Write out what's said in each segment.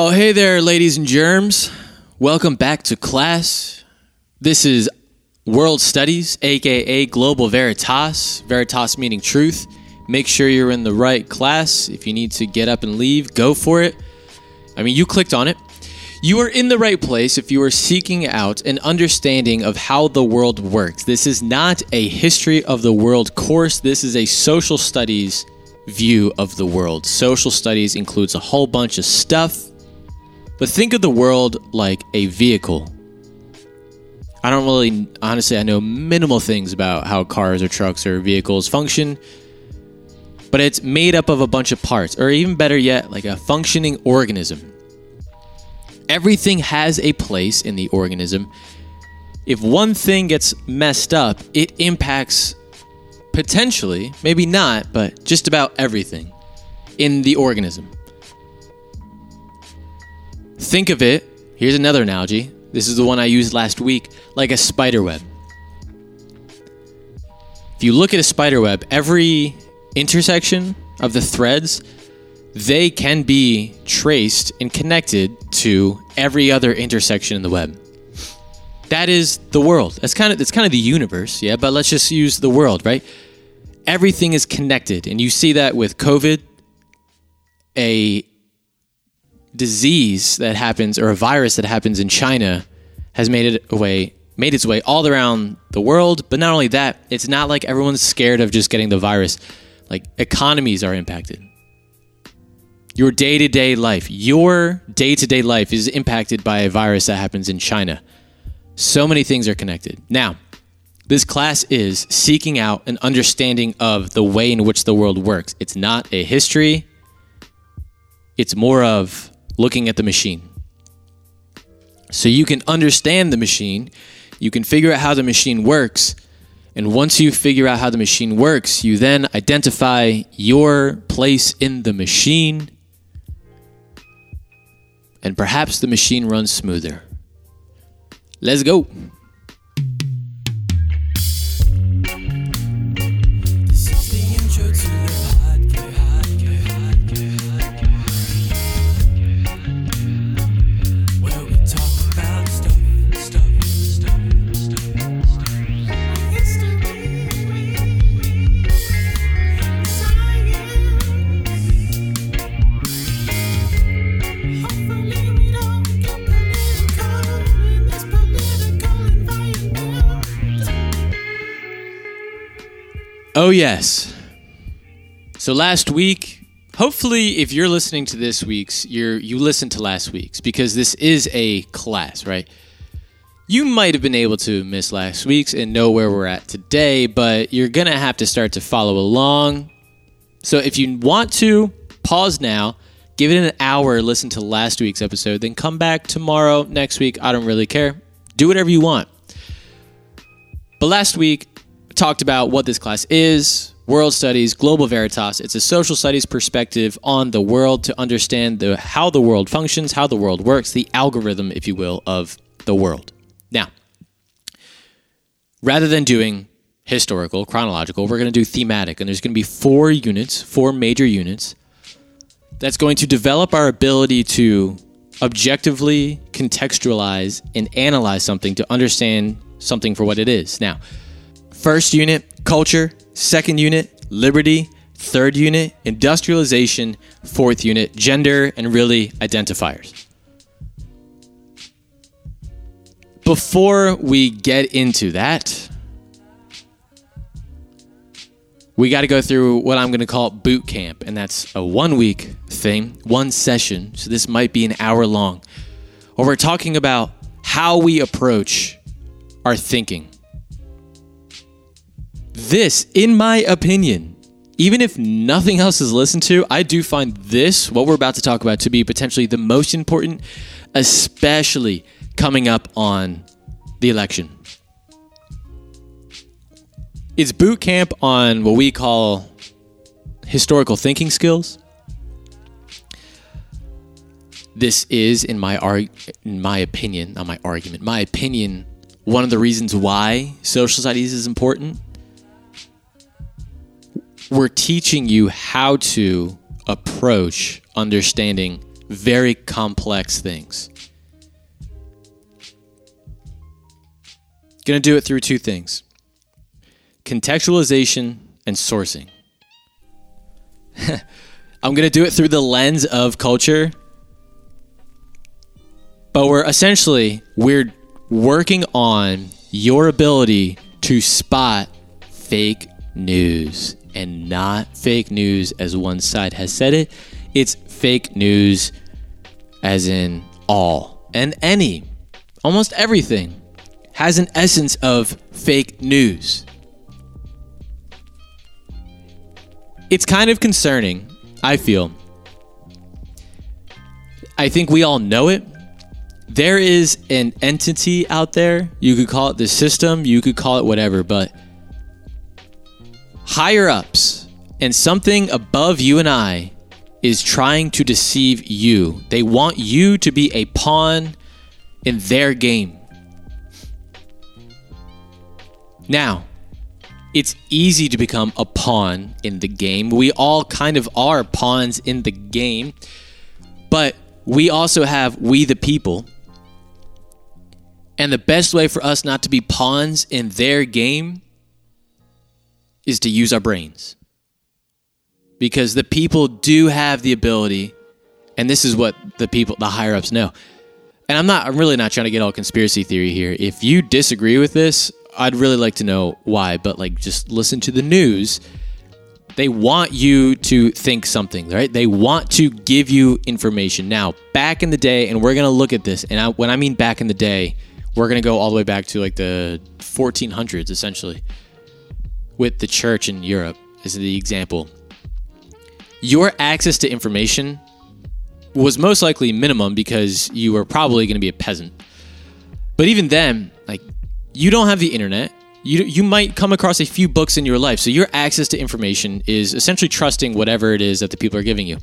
Oh, hey there, ladies and germs. Welcome back to class. This is World Studies, aka Global Veritas. Veritas meaning truth. Make sure you're in the right class. If you need to get up and leave, go for it. I mean, you clicked on it. You are in the right place if you are seeking out an understanding of how the world works. This is not a history of the world course, this is a social studies view of the world. Social studies includes a whole bunch of stuff, but think of the world like a vehicle. I don't really, honestly, I know minimal things about how cars or trucks or vehicles function, but it's made up of a bunch of parts, or even better yet, like a functioning organism. Everything has a place in the organism. If one thing gets messed up, it impacts potentially, maybe not, but just about everything in the organism. Think of it, here's another analogy. This is the one I used last week, like a spider web. If you look at a spider web, every intersection of the threads, they can be traced and connected to every other intersection in the web. That is the world. That's kind of that's kind of the universe, yeah, but let's just use the world, right? Everything is connected, and you see that with COVID, a disease that happens or a virus that happens in China has made it away made its way all around the world, but not only that, it's not like everyone's scared of just getting the virus. Like economies are impacted. Your day to day life, your day to day life is impacted by a virus that happens in China. So many things are connected. Now, this class is seeking out an understanding of the way in which the world works. It's not a history, it's more of looking at the machine. So you can understand the machine, you can figure out how the machine works, and once you figure out how the machine works, you then identify your place in the machine, and perhaps the machine runs smoother. Let's go. Oh, yes. So last week, hopefully, if you're listening to this week's, you're you listened to last week's because this is a class, right? You might have been able to miss last week's and know where we're at today, but you're gonna have to start to follow along. So if you want to, pause now, give it an hour, listen to last week's episode, then come back tomorrow, next week. I don't really care. Do whatever you want. But last week, talked about what this class is world studies, global veritas. It's a social studies perspective on the world to understand the, how the world functions, how the world works, the algorithm, if you will, of the world. Now, rather than doing historical, chronological, we're going to do thematic. And there's going to be four units, four major units, that's going to develop our ability to objectively contextualize and analyze something to understand something for what it is. Now, first unit, culture, second unit, liberty, third unit, industrialization, fourth unit, gender, and really identifiers. Before we get into that, we got to go through what I'm going to call boot camp, and that's a one week thing, one session. So this might be an hour long, where we're talking about how we approach our thinking. This, in my opinion, even if nothing else is listened to, I do find this, what we're about to talk about, to be potentially the most important, especially coming up on the election. It's boot camp on what we call historical thinking skills. This is, in my arg- in my opinion, not my argument, my opinion, one of the reasons why social studies is important. We're teaching you how to approach understanding very complex things. Gonna do it through two things contextualization and sourcing. I'm going to do it through the lens of culture. But we're essentially we're working on your ability to spot fake news and not fake news as one side has said it. It's fake news as in all and any, almost everything has an essence of fake news. It's kind of concerning, I feel. I think we all know it. There is an entity out there. You could call it the system, you could call it whatever, but higher ups and something above you and I is trying to deceive you. They want you to be a pawn in their game. Now, it's easy to become a pawn in the game. We all kind of are pawns in the game, but we also have we the people. And the best way for us not to be pawns in their game is to use our brains. Because the people do have the ability, and this is what the people, the higher ups know. And I'm not, I'm really not trying to get all conspiracy theory here. If you disagree with this, I'd really like to know why, but like just listen to the news. They want you to think something, right? They want to give you information. Now, back in the day, and we're going to look at this, and I, when I mean back in the day, we're going to go all the way back to like the 1400s, essentially, with the church in Europe as the example. Your access to information was most likely minimum because you were probably going to be a peasant. But even then, like you don't have the internet. You you might come across a few books in your life. So your access to information is essentially trusting whatever it is that the people are giving you.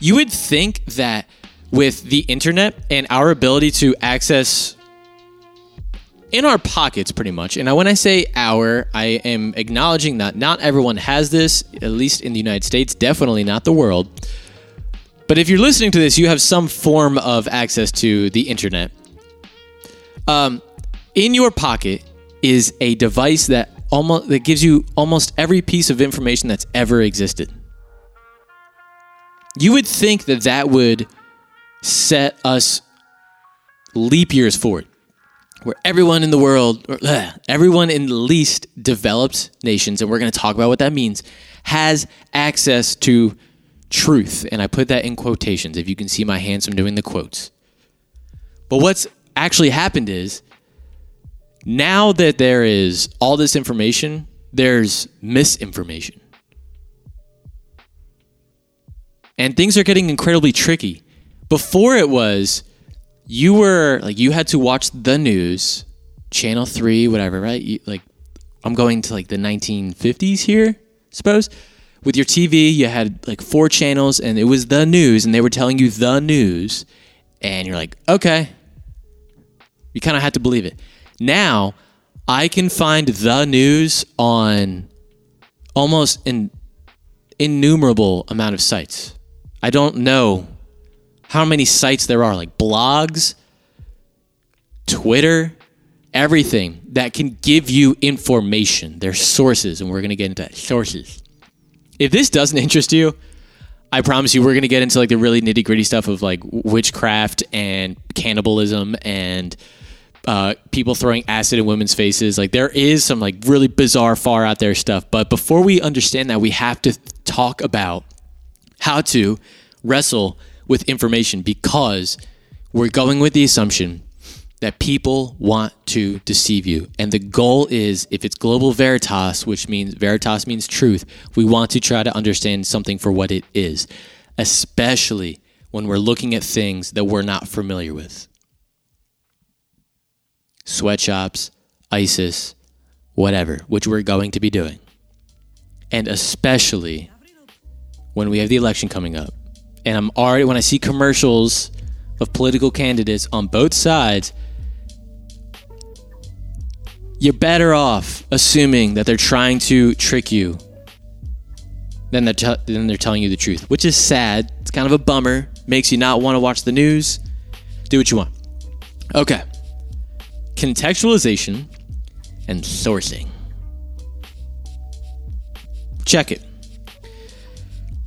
You would think that with the internet and our ability to access in our pockets pretty much. And when I say our, I am acknowledging that not everyone has this, at least in the United States, definitely not the world. But if you're listening to this, you have some form of access to the internet. Um, in your pocket is a device that almost that gives you almost every piece of information that's ever existed. You would think that that would set us leap years forward, where everyone in the world, or, everyone in the least developed nations, and we're going to talk about what that means, has access to truth. And I put that in quotations. If you can see my hands, I'm doing the quotes. But what's actually happened is now that there is all this information, there's misinformation. And things are getting incredibly tricky. Before it was you were like you had to watch the news, channel 3, whatever, right? You, like I'm going to like the 1950s here, suppose. With your TV, you had like four channels and it was the news and they were telling you the news and you're like, "Okay." You kind of had to believe it. Now, I can find the news on almost an innumerable amount of sites. I don't know how many sites there are, like blogs, Twitter, everything that can give you information. There's sources, and we're going to get into sources. If this doesn't interest you, I promise you, we're going to get into like the really nitty gritty stuff of like witchcraft and cannibalism and uh, people throwing acid in women's faces. Like there is some like really bizarre, far out there stuff. But before we understand that, we have to talk about how to wrestle with information because we're going with the assumption that people want to deceive you. And the goal is if it's global veritas, which means veritas means truth, we want to try to understand something for what it is, especially when we're looking at things that we're not familiar with. Sweatshops, ISIS, whatever, which we're going to be doing. And especially when we have the election coming up. And I'm already, when I see commercials of political candidates on both sides, you're better off assuming that they're trying to trick you than they're, te- than they're telling you the truth, which is sad. It's kind of a bummer. makes you not want to watch the news, do what you want. Okay. Contextualization and sourcing. Check it.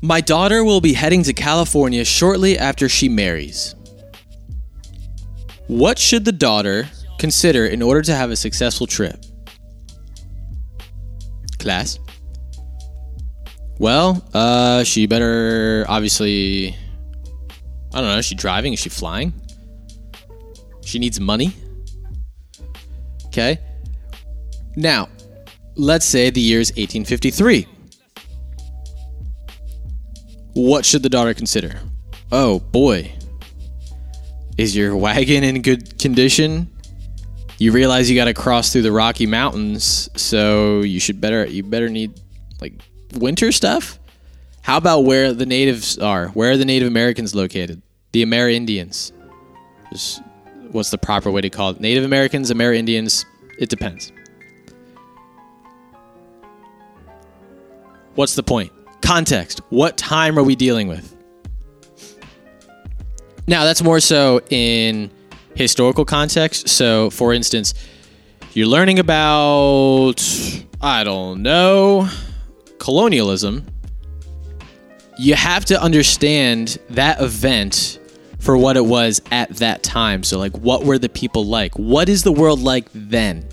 My daughter will be heading to California shortly after she marries. What should the daughter consider in order to have a successful trip? Class. Well, uh, she better obviously. I don't know. Is she driving? Is she flying? She needs money. Okay. Now, let's say the year is 1853. What should the daughter consider? Oh boy. Is your wagon in good condition? You realize you got to cross through the Rocky Mountains, so you should better you better need like winter stuff. How about where the natives are? Where are the Native Americans located? The Amerindians. Just, what's the proper way to call it? Native Americans, Amerindians. It depends. What's the point? Context. What time are we dealing with? Now, that's more so in historical context. So, for instance, you're learning about, I don't know, colonialism. You have to understand that event for what it was at that time. So, like, what were the people like? What is the world like then?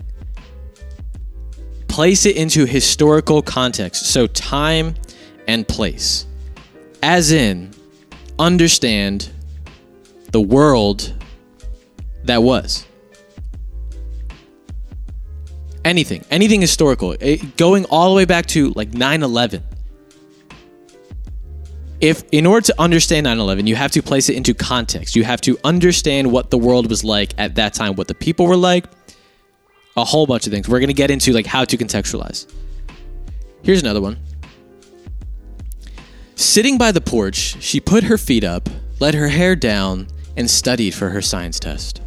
Place it into historical context. So, time and place. As in, understand the world that was. Anything, anything historical, eh, going all the way back to like 9 11. If, in order to understand 9 11, you have to place it into context. You have to understand what the world was like at that time, what the people were like, a whole bunch of things. We're going to get into like how to contextualize. Here's another one. Sitting by the porch, she put her feet up, let her hair down, and studied for her science test.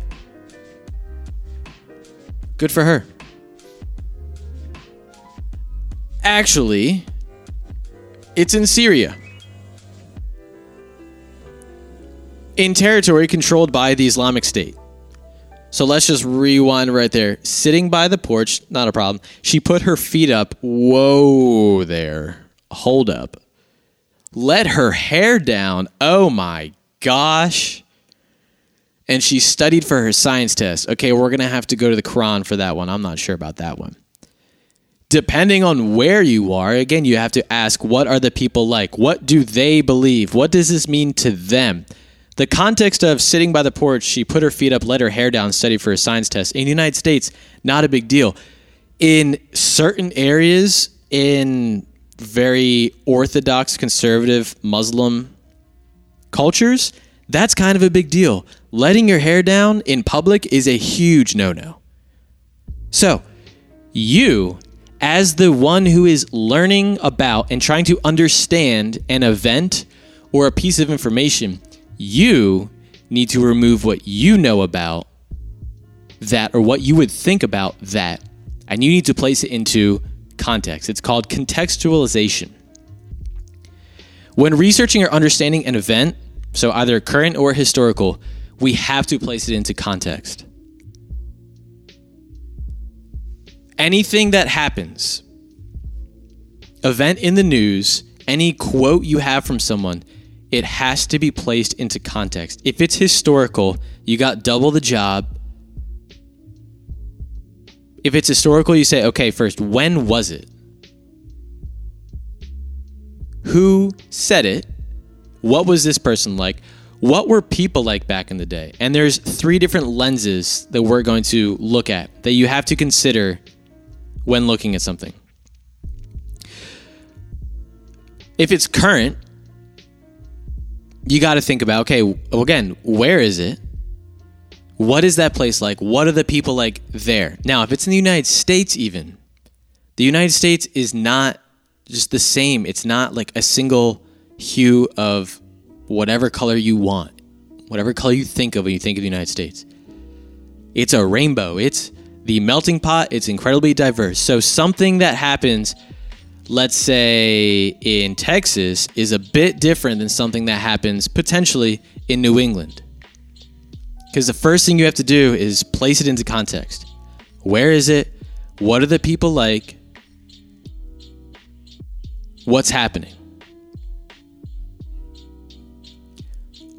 Good for her. Actually, it's in Syria. In territory controlled by the Islamic State. So let's just rewind right there. Sitting by the porch, not a problem. She put her feet up. Whoa there. Hold up. Let her hair down. Oh my gosh. And she studied for her science test. Okay, we're going to have to go to the Quran for that one. I'm not sure about that one. Depending on where you are, again, you have to ask what are the people like? What do they believe? What does this mean to them? The context of sitting by the porch, she put her feet up, let her hair down, studied for a science test. In the United States, not a big deal. In certain areas, in very orthodox, conservative Muslim cultures, that's kind of a big deal. Letting your hair down in public is a huge no no. So, you, as the one who is learning about and trying to understand an event or a piece of information, you need to remove what you know about that or what you would think about that, and you need to place it into context. It's called contextualization. When researching or understanding an event, so either current or historical, we have to place it into context. Anything that happens, event in the news, any quote you have from someone, it has to be placed into context. If it's historical, you got double the job. If it's historical, you say, okay, first, when was it? Who said it? What was this person like? What were people like back in the day? And there's three different lenses that we're going to look at that you have to consider when looking at something. If it's current, you got to think about okay, again, where is it? What is that place like? What are the people like there? Now, if it's in the United States, even, the United States is not just the same. It's not like a single hue of whatever color you want, whatever color you think of when you think of the United States. It's a rainbow. It's the melting pot. It's incredibly diverse. So, something that happens let's say in Texas, is a bit different than something that happens potentially in New England. Because the first thing you have to do is place it into context. Where is it? What are the people like? What's happening?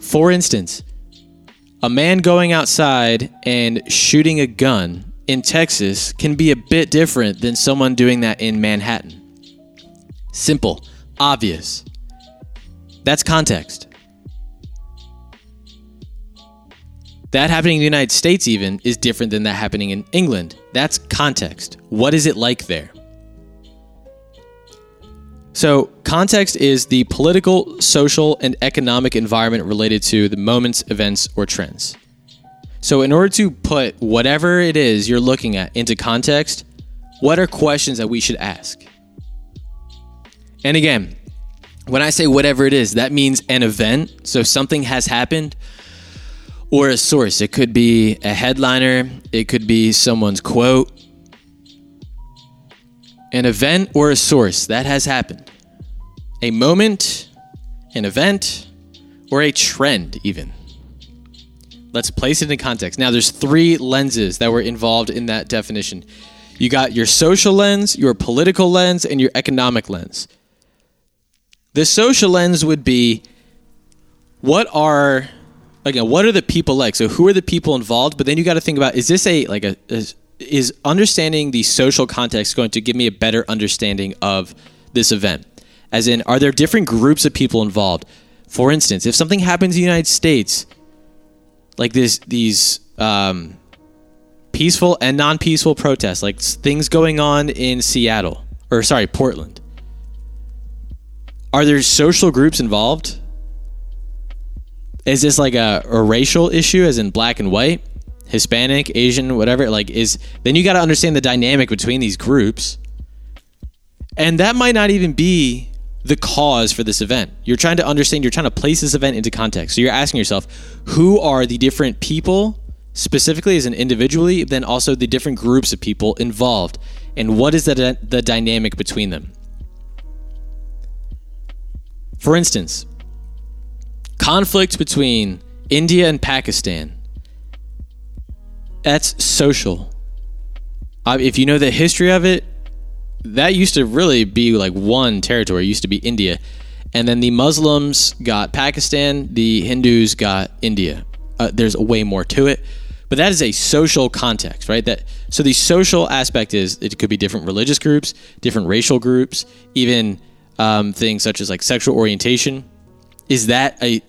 For instance, a man going outside and shooting a gun in Texas can be a bit different than someone doing that in Manhattan. Simple, obvious. That's context. That happening in the United States, even, is different than that happening in England. That's context. What is it like there? So, context is the political, social, and economic environment related to the moments, events, or trends. So, in order to put whatever it is you're looking at into context, what are questions that we should ask? And again, when I say whatever it is, that means an event. So, something has happened or a source. It could be a headliner, it could be someone's quote, an event or a source that has happened, a moment, an event, or a trend, even. Let's place it in context. Now, there's three lenses that were involved in that definition. You got your social lens, your political lens, and your economic lens. The social lens would be what are again what are the people like? So who are the people involved? But then you got to think about is this a like a, is, is understanding the social context going to give me a better understanding of this event? As in are there different groups of people involved? For instance if something happens in the united states like this these um, peaceful and non-peaceful protests like things going on in seattle or sorry portland are there social groups involved is this like a, a racial issue as in black and white hispanic asian whatever? Like is then you got to understand the dynamic between these groups. And that might not even be the cause for this event. You're trying to understand you're trying to place this event into context. So you're asking yourself who are the different people specifically as an individually then also the different groups of people involved? And what is the, the dynamic between them? For instance conflict between India and Pakistan. That's social. If you know the history of it, that used to really be like one territory. It used to be India. And then the Muslims got Pakistan, the Hindus got India. Uh, there's way more to it. But that is a social context, right? That so the social aspect is it could be different religious groups, different racial groups, even um, things such as like sexual orientation is that a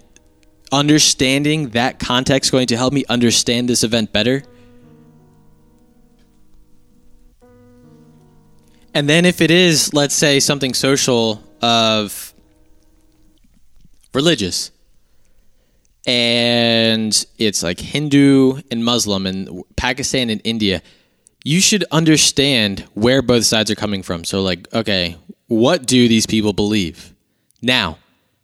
understanding that context going to help me understand this event better? And then if it is let's say something social of religious and it's like hindu and muslim and pakistan and india you should understand where both sides are coming from. So like okay what do these people believe? Now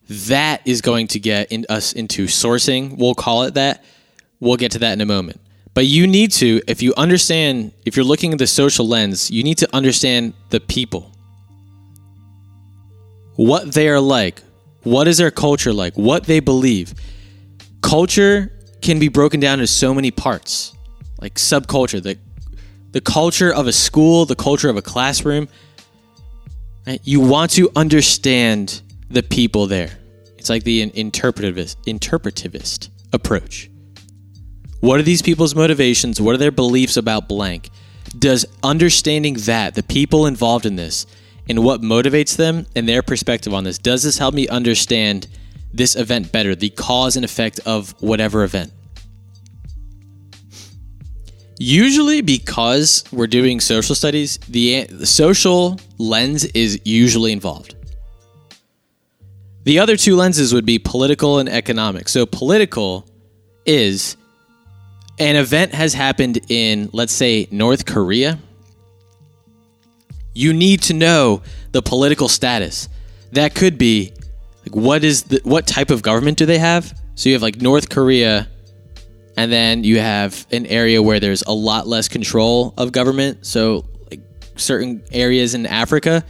that is going to get in us into sourcing. We'll call it that. We'll get to that in a moment. But you need to, if you understand, if you're looking at the social lens, you need to understand the people. What they are like. What is their culture like? What they believe. Culture can be broken down into so many parts, like subculture, the, the culture of a school, the culture of a classroom. Right? You want to understand the people there. It's like the interpretivist, interpretivist approach. What are these people's motivations? What are their beliefs about blank? Does understanding that, the people involved in this, and what motivates them and their perspective on this, does this help me understand this event better, the cause and effect of whatever event? Usually, because we're doing social studies, the, the social lens is usually involved. The other two lenses would be political and economic. So, political is an event has happened in, let's say, North Korea. You need to know the political status. That could be like what is the what type of government do they have? So you have like North Korea and then you have an area where there's a lot less control of government. So like certain areas in Africa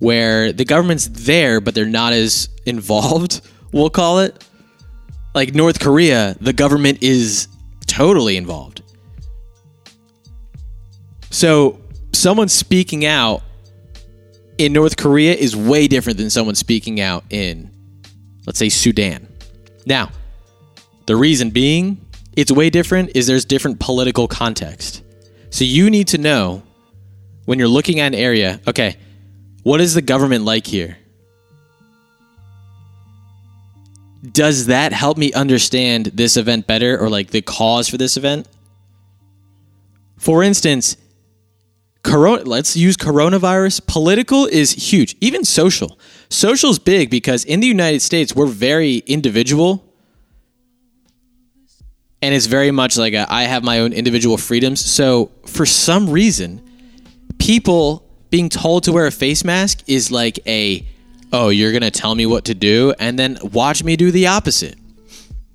where the government's there, but they're not as involved, we'll call it. Like North Korea, the government is totally involved. So, someone speaking out in North Korea is way different than someone speaking out in, let's say, Sudan. Now, the reason being it's way different is there's different political context. So you need to know when you're looking at an area, okay, what is the government like here? Does that help me understand this event better or like the cause for this event? For instance, corona let's use coronavirus. Political is huge, even social. Social is big because in the United States we're very individual and it's very much like a, I have my own individual freedoms. So for some reason, people being told to wear a face mask is like a, oh, you're gonna tell me what to do, and then watch me do the opposite.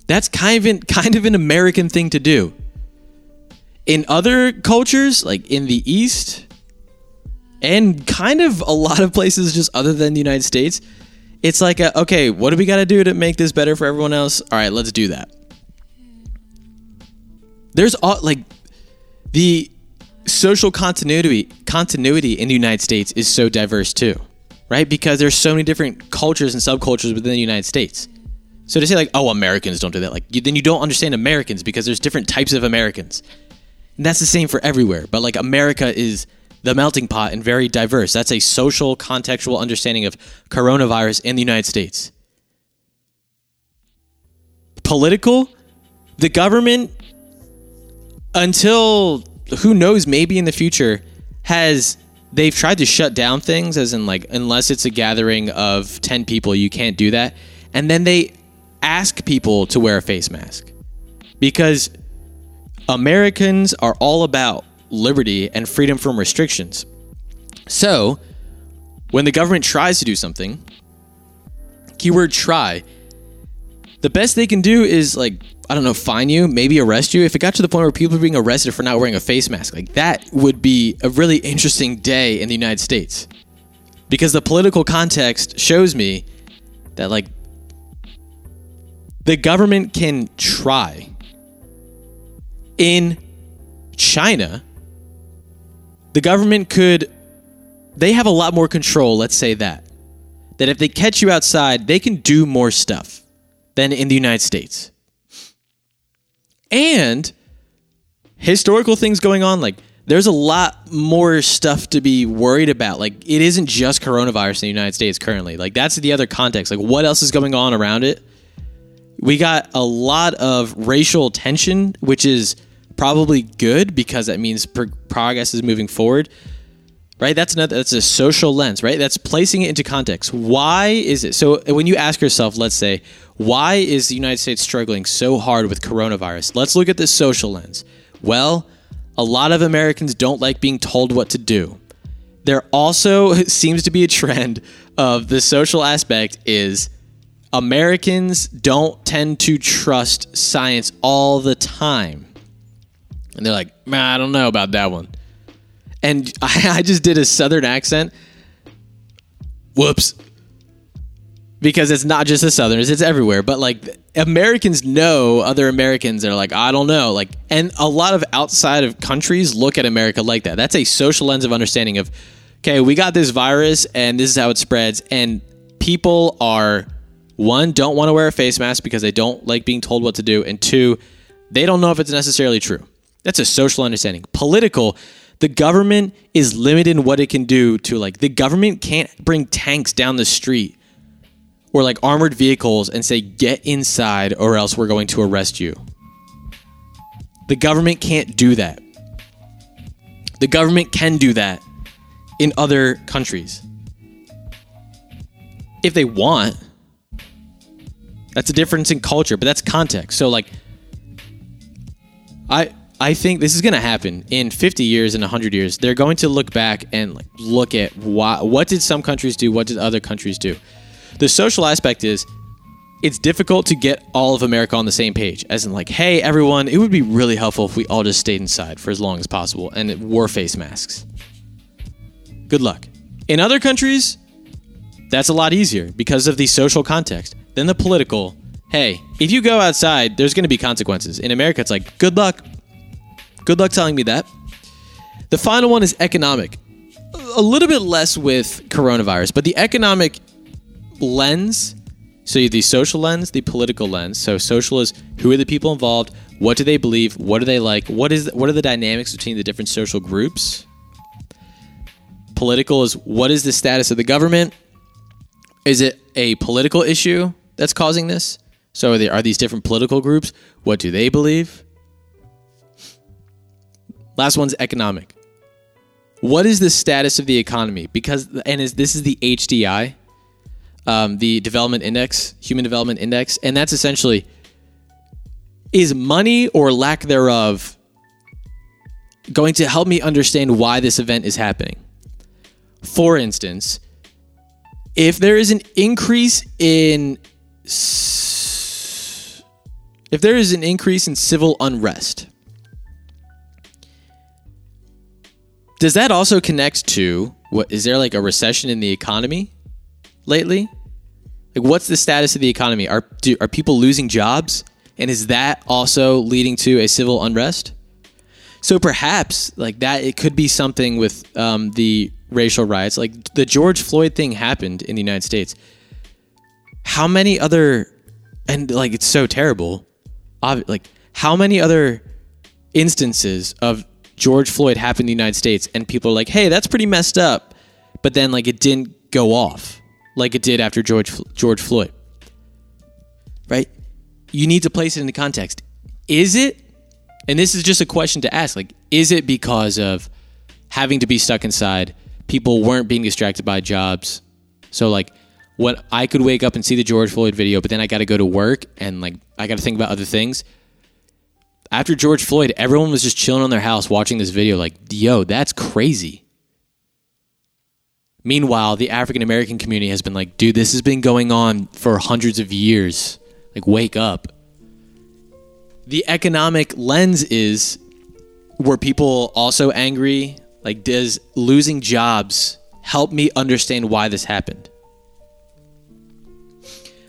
That's kind of an, kind of an American thing to do. In other cultures, like in the East, and kind of a lot of places just other than the United States, it's like, a, okay, what do we got to do to make this better for everyone else? All right, let's do that there's all like the social continuity continuity in the United States is so diverse too, right? Because there's so many different cultures and subcultures within the United States. So to say like, oh, Americans don't do that, like you, then you don't understand Americans because there's different types of Americans, and that's the same for everywhere. But like America is the melting pot and very diverse. That's a social contextual understanding of coronavirus in the United States. Political, the government until who knows maybe in the future has they've tried to shut down things as in like unless it's a gathering of 10 people you can't do that and then they ask people to wear a face mask because Americans are all about liberty and freedom from restrictions. So, when the government tries to do something, keyword try, the best they can do is like I don't know, fine you, maybe arrest you. If it got to the point where people are being arrested for not wearing a face mask, like that would be a really interesting day in the United States. Because the political context shows me that like the government can try. In China, the government could they have a lot more control, let's say that. That if they catch you outside, they can do more stuff than in the United States. And historical things going on, like there's a lot more stuff to be worried about. Like it isn't just coronavirus in the United States currently. Like that's the other context. Like what else is going on around it? We got a lot of racial tension, which is probably good because that means pro- progress is moving forward. Right? That's another that's a social lens, right? That's placing it into context. Why is it? So when you ask yourself, let's say, why is the United States struggling so hard with coronavirus? Let's look at this social lens. Well, a lot of Americans don't like being told what to do. There also seems to be a trend of the social aspect is Americans don't tend to trust science all the time. And they're like, man, I don't know about that one. And I, I just did a southern accent. Whoops. Because it's not just the Southerners, it's everywhere. But like Americans know other Americans that are like, I don't know. Like, and a lot of outside of countries look at America like that. That's a social lens of understanding of, okay, we got this virus and this is how it spreads. And people are, one, don't want to wear a face mask because they don't like being told what to do. And two, they don't know if it's necessarily true. That's a social understanding. Political, the government is limited in what it can do to like the government can't bring tanks down the street or like armored vehicles and say get inside or else we're going to arrest you. The government can't do that. The government can do that in other countries. If they want. That's a difference in culture, but that's context. So like I I think this is going to happen in 50 years and 100 years. They're going to look back and look at why, what did some countries do, what did other countries do. The social aspect is it's difficult to get all of America on the same page. As in, like, hey, everyone, it would be really helpful if we all just stayed inside for as long as possible and wore face masks. Good luck. In other countries, That's a lot easier because of the social context. Then the political. Hey, if you go outside, there's going to be consequences. In America, it's like, good luck. Good luck telling me that. The final one is economic. A little bit less with coronavirus, but the economic lens so the social lens, the political lens. So social is who are the people involved, what do they believe, what do they like, what is what are the dynamics between the different social groups. Political is what is the status of the government? Is it a political issue that's causing this? So are, there, are these different political groups? What do they believe? Last one's economic. What is the status of the economy? Because and is this is the HDI, um, the Development Index, Human Development Index, and that's essentially is money or lack thereof going to help me understand why this event is happening. For instance, if there is an increase in if there is an increase in civil unrest, does that also connect to what is there like a recession in the economy lately? Like what's the status of the economy? Are do, are people losing jobs and is that also leading to a civil unrest? So perhaps like that it could be something with um, the racial riots. Like the George Floyd thing happened in the United States. How many other and like it's so terrible. Ob- Like how many other instances of George Floyd happened in the United States and people are like, "Hey, that's pretty messed up." But then like it didn't go off like it did after George George Floyd. Right? You need to place it into context. Is it and this is just a question to ask like is it because of having to be stuck inside people weren't being distracted by jobs so like what i could wake up and see the george floyd video but then i got to go to work and like i got to think about other things after george floyd everyone was just chilling on their house watching this video like yo that's crazy meanwhile the african american community has been like dude this has been going on for hundreds of years. Like wake up. The economic lens is were people also angry? Like does losing jobs help me understand why this happened?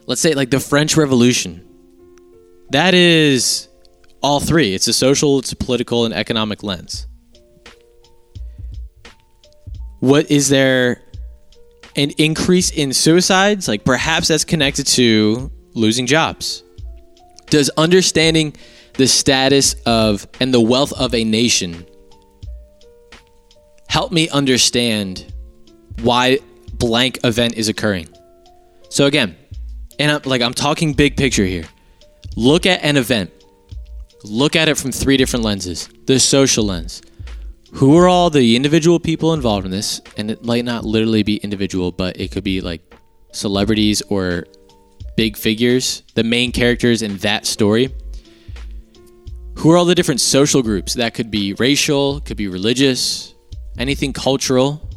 Let's say like the french revolution. That is all three. It's a social it's a political and economic lens. What is there an increase in suicides like perhaps that's connected to losing jobs. Does understanding the status of and the wealth of a nation help me understand why blank event is occurring? So again and I'm, like i'm talking big picture here. Look at an event. Look at it from three different lenses. The social lens who are all the individual people involved in this and it might not literally be individual but it could be like celebrities or big figures, the main characters in that story. Who are all the different social groups? That could be racial, could be religious, anything cultural.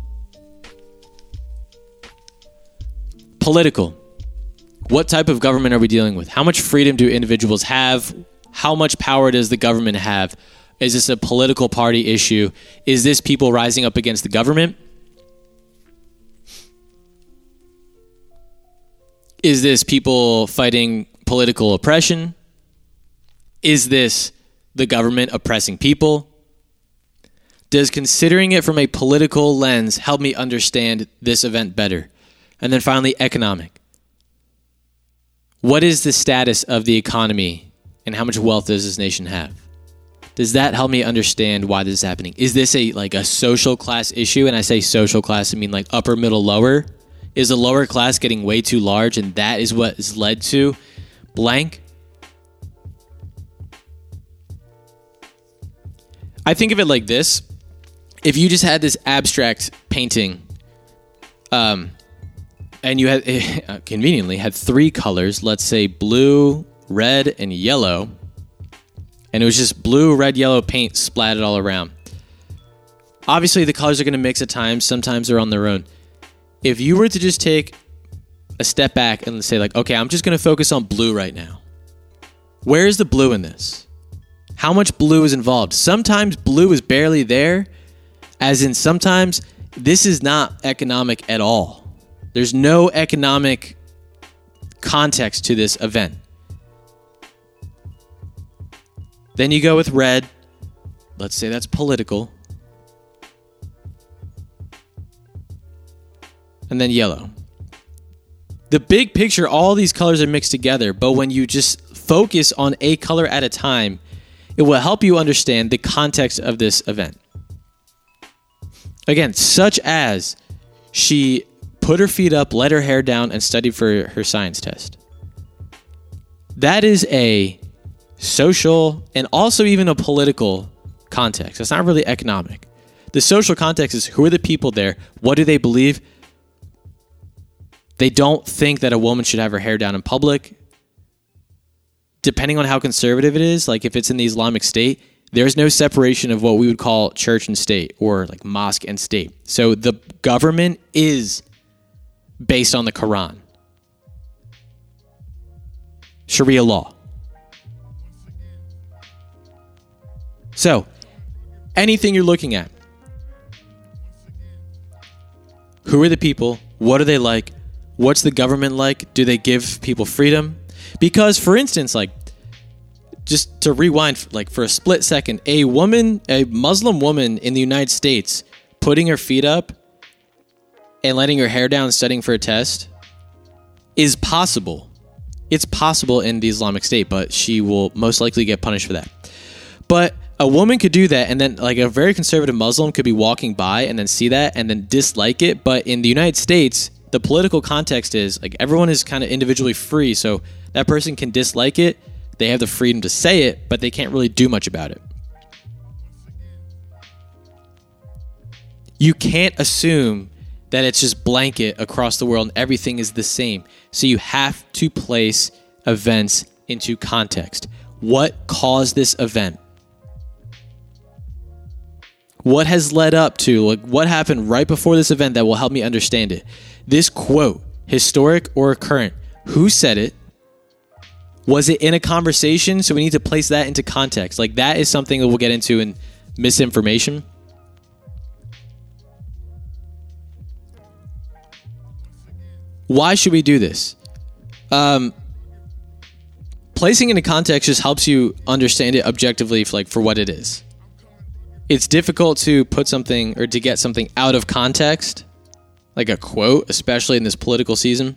Political. What type of government are we dealing with? How much freedom do individuals have? How much power does the government have? Is this a political party issue? Is this people rising up against the government? Is this people fighting political oppression? Is this the government oppressing people? Does considering it from a political lens help me understand this event better? And then finally, economic. What is the status of the economy and how much wealth does this nation have? Does that help me understand why this is happening? Is this a like a social class issue? And I say social class, I mean like upper, middle, lower. Is the lower class getting way too large, and that is what has led to blank? I think of it like this: if you just had this abstract painting, um, and you had conveniently had three colors, let's say blue, red, and yellow, and it was just blue, red, yellow paint splattered all around. Obviously, the colors are going to mix at times. Sometimes they're on their own. If you were to just take a step back and say, like, okay, I'm just going to focus on blue right now. Where is the blue in this? How much blue is involved? Sometimes blue is barely there, as in sometimes this is not economic at all. There's no economic context to this event. Then you go with red. Let's say that's political. And then yellow. The big picture, all these colors are mixed together, but when you just focus on a color at a time, it will help you understand the context of this event. Again, such as she put her feet up, let her hair down, and studied for her science test. That is a social and also even a political context. It's not really economic. The social context is who are the people there? What do they believe? They don't think that a woman should have her hair down in public. Depending on how conservative it is, like if it's in the Islamic State, there's no separation of what we would call church and state or like mosque and state. So the government is based on the Quran, Sharia law. So, anything you're looking at, who are the people? What are they like? What's the government like? Do they give people freedom? Because, for instance, like, just to rewind, like, for a split second, a woman, a Muslim woman in the United States, putting her feet up and letting her hair down, studying for a test, is possible. It's possible in the Islamic State, but she will most likely get punished for that. But a woman could do that, and then like a very conservative Muslim could be walking by and then see that and then dislike it. But in the United States, the political context is like everyone is kind of individually free, so that person can dislike it. They have the freedom to say it, but they can't really do much about it. You can't assume that it's just blanket across the world and everything is the same. So you have to place events into context. What caused this event? What has led up to, like, what happened right before this event that will help me understand it? This quote, historic or current, who said it? Was it in a conversation? So we need to place that into context. Like, that is something that we'll get into in misinformation. Why should we do this? Um, placing into context just helps you understand it objectively, like for what it is. It's difficult to put something or to get something out of context, like a quote, especially in this political season.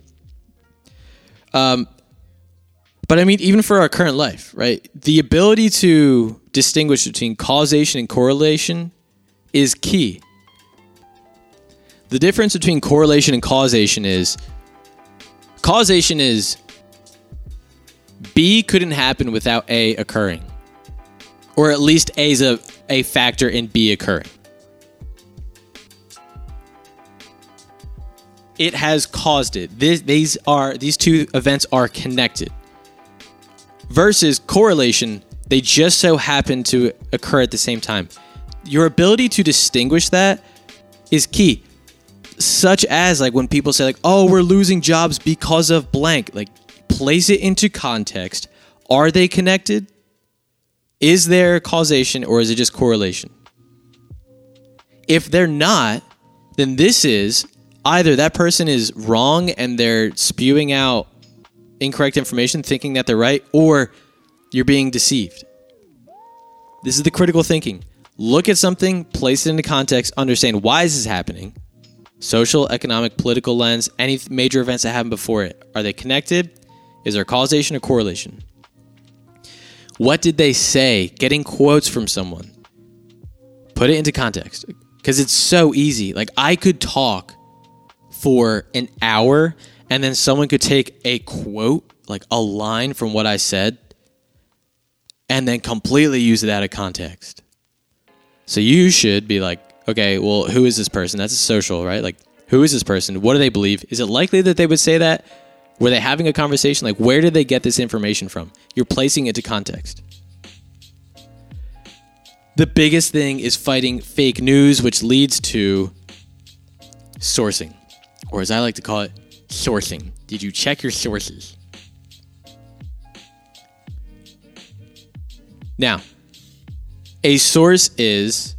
Um, but I mean, even for our current life, right? The ability to distinguish between causation and correlation is key. The difference between correlation and causation is causation is B couldn't happen without A occurring. Or at least A is a, a factor in B occurring. It has caused it. This, these are these two events are connected. Versus correlation, they just so happen to occur at the same time. Your ability to distinguish that is key such as like when people say like oh we're losing jobs because of blank like place it into context are they connected is there causation or is it just correlation if they're not then this is either that person is wrong and they're spewing out incorrect information thinking that they're right or you're being deceived this is the critical thinking look at something place it into context understand why is this happening social, economic, political lens, any major events that happened before it. Are they connected? Is there causation or correlation? What did they say? Getting quotes from someone. Put it into context because it's so easy. Like, I could talk for an hour and then someone could take a quote, like a line from what I said, and then completely use it out of context. So you should be like, okay, well, who is this person? That's a social, right? Like, who is this person? What do they believe? Is it likely that they would say that? Were they having a conversation? Like, where did they get this information from? You're placing it to context. The biggest thing is fighting fake news, which leads to sourcing, or as I like to call it, sourcing. Did you check your sources? Now, a source is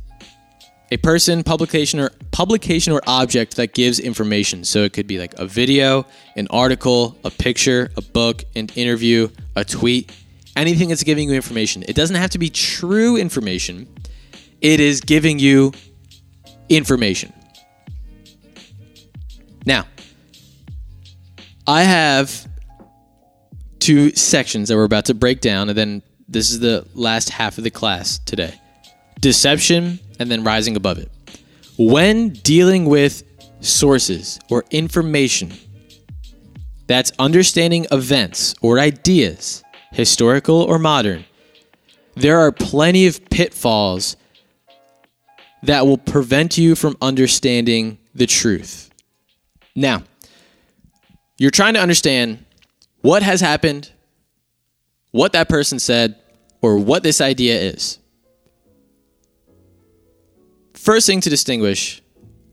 A person, publication, or publication or object that gives information. So it could be like a video, an article, a picture, a book, an interview, a tweet, anything that's giving you information. It doesn't have to be true information. It is giving you information. Now, I have two sections that we're about to break down, and then this is the last half of the class today deception and then rising above it. When dealing with sources or information, that's understanding events or ideas, historical or modern, there are plenty of pitfalls that will prevent you from understanding the truth. Now, you're trying to understand what has happened, what that person said, or what this idea is. First thing to distinguish,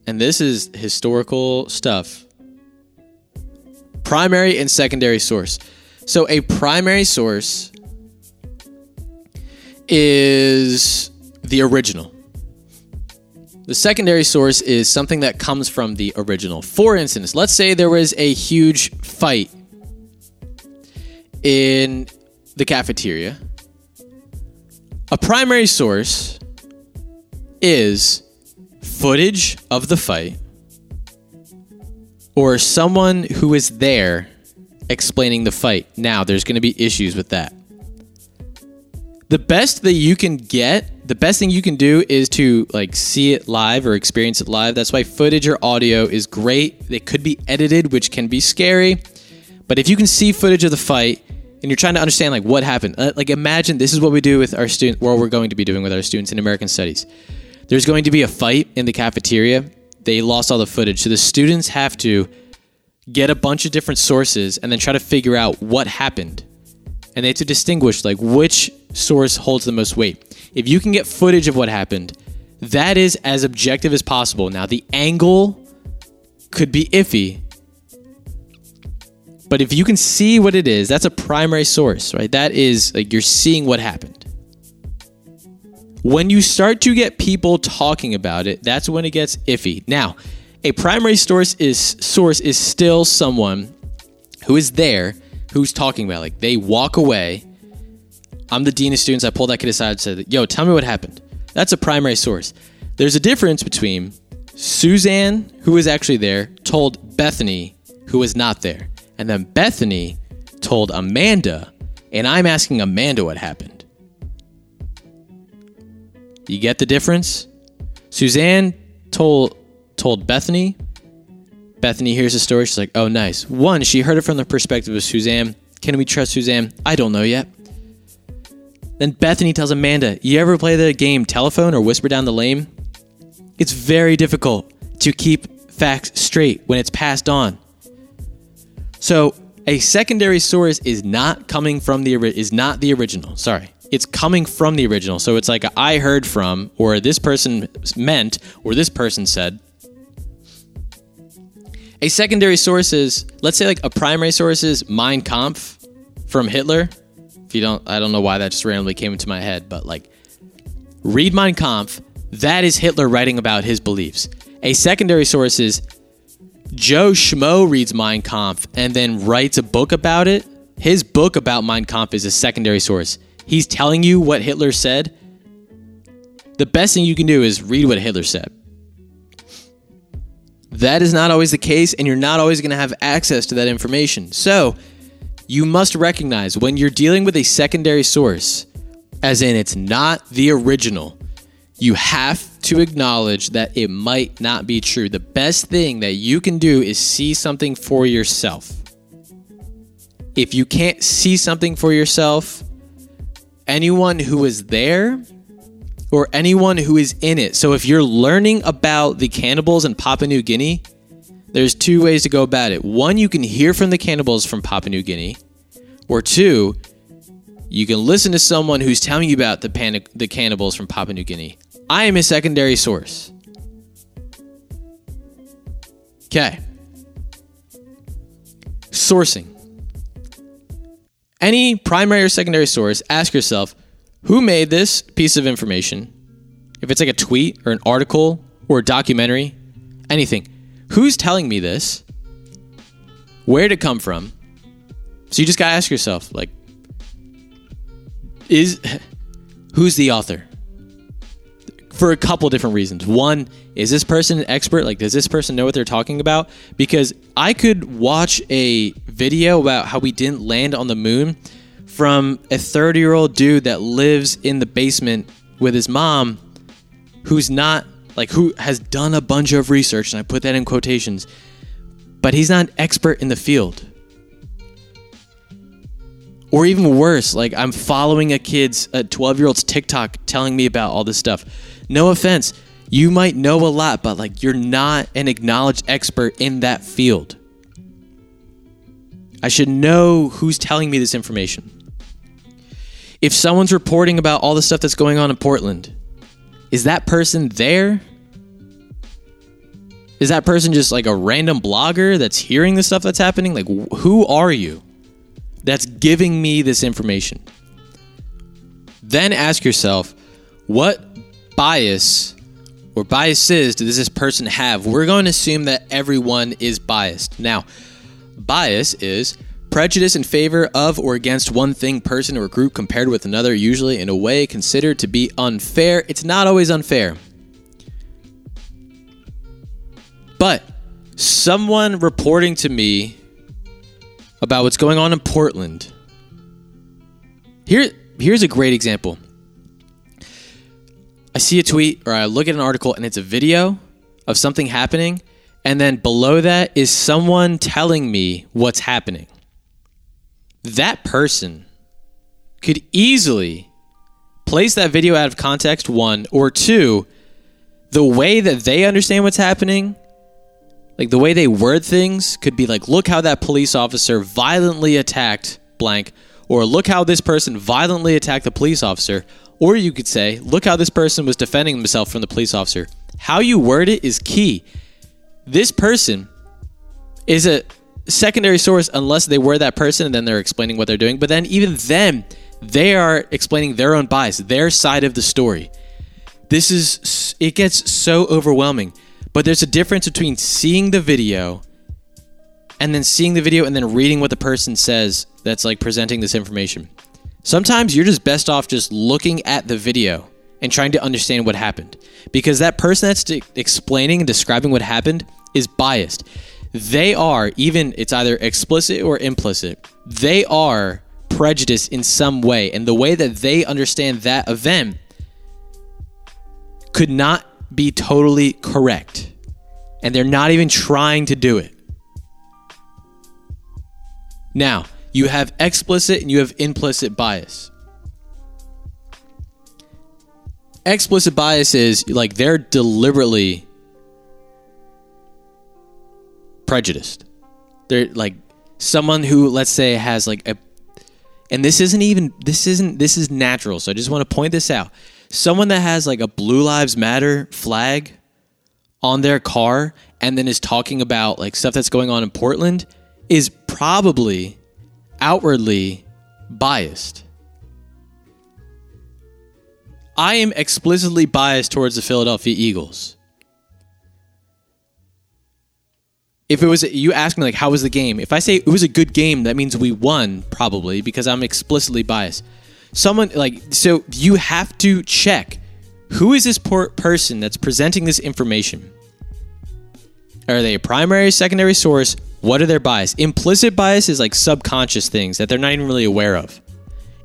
and this is historical stuff primary and secondary source. So, a primary source is the original. The secondary source is something that comes from the original. For instance, let's say there was a huge fight in the cafeteria. A primary source is footage of the fight or someone who is there explaining the fight. Now, there's going to be issues with that. The best that you can get, the best thing you can do is to like see it live or experience it live. That's why footage or audio is great. It could be edited, which can be scary. But if you can see footage of the fight and you're trying to understand like what happened, uh, like imagine this is what we do with our student, what we're going to be doing with our students in American Studies. There's going to be a fight in the cafeteria. They lost all the footage, so the students have to get a bunch of different sources and then try to figure out what happened. And they have to distinguish like which source holds the most weight. If you can get footage of what happened, that is as objective as possible. Now the angle could be iffy, but if you can see what it is, that's a primary source, right? That is like you're seeing what happened. When you start to get people talking about it, that's when it gets iffy. Now, a primary source is source is still someone who is there who's talking about it. like they walk away. I'm the dean of students. I pulled that kid aside and said, "Yo, tell me what happened." That's a primary source. There's a difference between Suzanne, who was actually there, told Bethany, who was not there, and then Bethany told Amanda, and I'm asking Amanda what happened. You get the difference? Suzanne told told Bethany. Bethany hears the story. She's like, "Oh, nice." One, she heard it from the perspective of Suzanne. Can we trust Suzanne? I don't know yet. Then Bethany tells Amanda, "You ever play the game telephone or whisper down the lane? It's very difficult to keep facts straight when it's passed on." So, a secondary source is not coming from the is not the original. Sorry. It's coming from the original. So it's like I heard from or this person meant or this person said. A secondary source is let's say like a primary source is Mein Kampf from Hitler. If you don't I don't know why that just randomly came into my head, but like read Mein Kampf, that is Hitler writing about his beliefs. A secondary source is Joe Schmo reads Mein Kampf and then writes a book about it. His book about Mein Kampf is a secondary source. He's telling you what Hitler said. The best thing you can do is read what Hitler said. That is not always the case, and you're not always going to have access to that information. So, you must recognize when you're dealing with a secondary source, as in it's not the original, you have to acknowledge that it might not be true. The best thing that you can do is see something for yourself. If you can't see something for yourself, anyone who is there or anyone who is in it. So if you're learning about the cannibals in Papua New Guinea, there's two ways to go about it. One, you can hear from the cannibals from Papua New Guinea, or two, you can listen to someone who's telling you about the panic, the cannibals from Papua New Guinea. I am a secondary source. Okay. Sourcing. Any primary or secondary source, ask yourself who made this piece of information if it's like a tweet or an article or a documentary, anything, who's telling me this? Where'd it come from? So you just gotta ask yourself, like, is who's the author? For a couple different reasons. One, is this person an expert? Like, does this person know what they're talking about? Because I could watch a video about how we didn't land on the moon from a 30 year old dude that lives in the basement with his mom who's not like who has done a bunch of research and I put that in quotations but he's not an expert in the field or even worse like I'm following a kid's a 12 year old's TikTok telling me about all this stuff no offense you might know a lot but like you're not an acknowledged expert in that field I should know who's telling me this information if someone's reporting about all the stuff that's going on in Portland, is that person there? Is that person just like a random blogger that's hearing the stuff that's happening? Like, who are you that's giving me this information? Then ask yourself, what bias or biases does this person have? We're going to assume that everyone is biased. Now, bias is prejudice in favor of or against one thing, person, or group compared with another, usually in a way considered to be unfair. It's not always unfair. But someone reporting to me about what's going on in Portland. Here, here's a great example. I see a tweet or I look at an article and it's a video of something happening, and then below that is someone telling me what's happening. That person could easily place that video out of context, one, or two, the way that they understand what's happening, like the way they word things, could be like, look how that police officer violently attacked blank, or look how this person violently attacked the police officer. Or you could say, look how this person was defending himself from the police officer. How you word it is key. This person is a secondary source unless they were that person and then they're explaining what they're doing. But then even then, they are explaining their own bias, their side of the story. This is it gets so overwhelming. But there's a difference between seeing the video and then seeing the video and then reading what the person says that's like presenting this information. Sometimes you're just best off just looking at the video and trying to understand what happened because that person that's de- explaining and describing what happened is biased. They are even it's either explicit or implicit. They are prejudiced in some way and the way that they understand that event could not be totally correct. And they're not even trying to do it. Now, you have explicit and you have implicit bias. Explicit bias is like they're deliberately prejudiced. They're like someone who, let's say, has like a, and this isn't even, this isn't, this is natural. So I just want to point this out. Someone that has like a Blue Lives Matter flag on their car and then is talking about like stuff that's going on in Portland is probably outwardly biased. I am explicitly biased towards the Philadelphia Eagles. If it was you ask me like how was the game? If I say it was a good game, that means we won probably because I'm explicitly biased. Someone like so you have to check who is this person that's presenting this information? Are they a primary, secondary source? What are their bias? Implicit bias is like subconscious things that they're not even really aware of.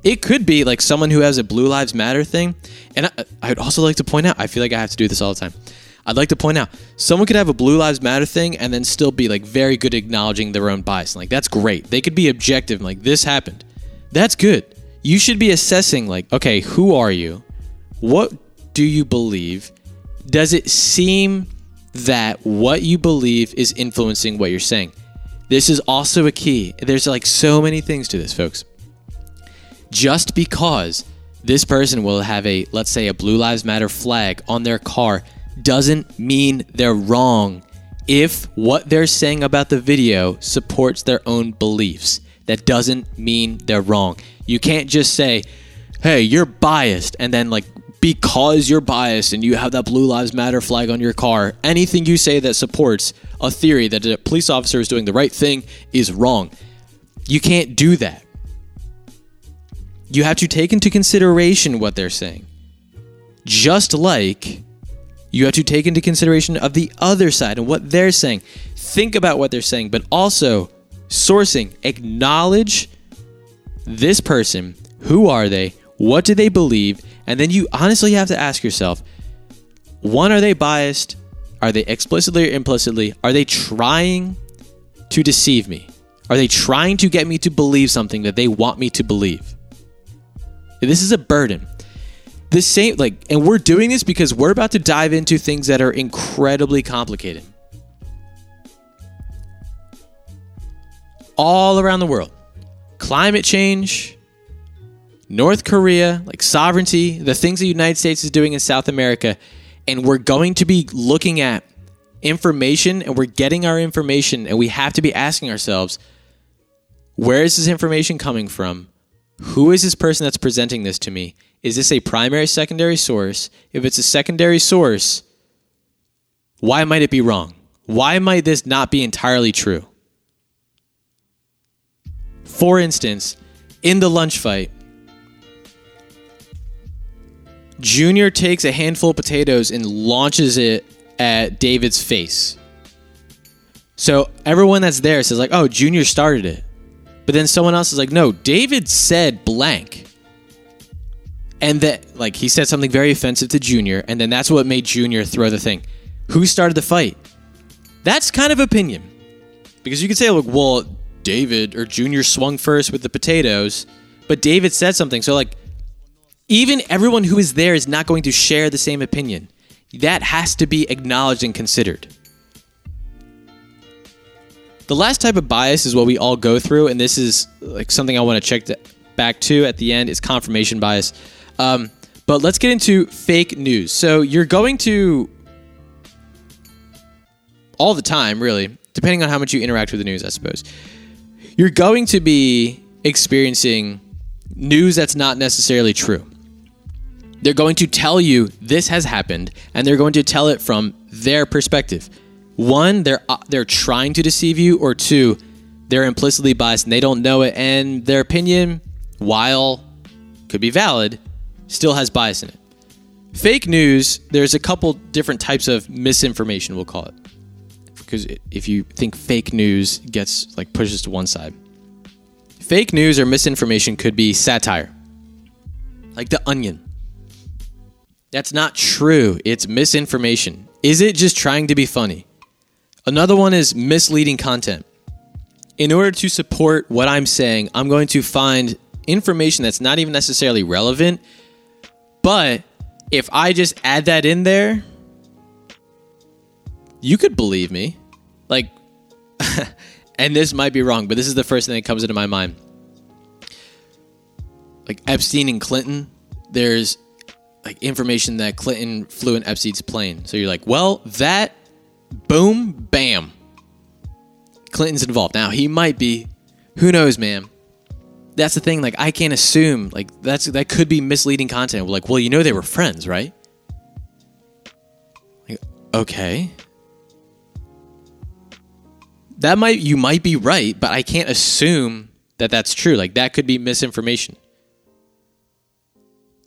It could be like someone who has a Blue Lives Matter thing. And I, I'd also like to point out, I feel like I have to do this all the time. I'd like to point out, someone could have a Blue Lives Matter thing and then still be like very good acknowledging their own bias. Like, that's great. They could be objective, like, this happened. That's good. You should be assessing, like, okay, who are you? What do you believe? Does it seem that what you believe is influencing what you're saying? This is also a key. There's like so many things to this, folks. Just because this person will have a, let's say, a Blue Lives Matter flag on their car doesn't mean they're wrong if what they're saying about the video supports their own beliefs. That doesn't mean they're wrong. You can't just say, hey, you're biased, and then like because you're biased and you have that Blue Lives Matter flag on your car, anything you say that supports a theory that a police officer is doing the right thing is wrong. You can't do that. You have to take into consideration what they're saying. Just like you have to take into consideration of the other side and what they're saying. Think about what they're saying, but also sourcing, acknowledge this person, who are they? What do they believe? And then you honestly have to ask yourself, one, are they biased? Are they explicitly or implicitly? Are they trying to deceive me? Are they trying to get me to believe something that they want me to believe? This is a burden. The same, like, and we're doing this because we're about to dive into things that are incredibly complicated. All around the world climate change, North Korea, like sovereignty, the things the United States is doing in South America. And we're going to be looking at information and we're getting our information, and we have to be asking ourselves, where is this information coming from? Who is this person that's presenting this to me? Is this a primary, secondary source? If it's a secondary source, why might it be wrong? Why might this not be entirely true? For instance, in the lunch fight, Junior takes a handful of potatoes and launches it at David's face. So everyone that's there says like, "Oh, Junior started it." But then someone else is like, "No, David said blank." And that like he said something very offensive to Junior, and then that's what made Junior throw the thing. Who started the fight? That's kind of opinion. Because you could say, like, well, David or Junior swung first with the potatoes, but David said something. So like even everyone who is there is not going to share the same opinion. That has to be acknowledged and considered. The last type of bias is what we all go through, and this is like something I want to check back to at the end. Is confirmation bias. Um, but let's get into fake news. So you're going to all the time, really, depending on how much you interact with the news, I suppose. You're going to be experiencing news that's not necessarily true. They're going to tell you this has happened, and they're going to tell it from their perspective. One, they're uh, they're trying to deceive you, or two, they're implicitly biased and they don't know it, and their opinion, while could be valid, still has bias in it. Fake news, there's a couple different types of misinformation, we'll call it. Because if you think fake news gets like pushes to one side, fake news or misinformation could be satire, like the onion. That's not true. It's misinformation. Is it just trying to be funny? Another one is misleading content. In order to support what I'm saying, I'm going to find information that's not even necessarily relevant. But if I just add that in there, you could believe me. Like, and this might be wrong, but this is the first thing that comes into my mind. Like Epstein and Clinton, there's like information that Clinton flew in Epstein's plane. So you're like, well, that boom, bam. Clinton's involved. Now he might be, who knows, man. That's the thing. Like I can't assume. Like that's that could be misleading content. Like, well, you know they were friends, right? Like, okay. That might you might be right, but I can't assume that that's true. Like that could be misinformation.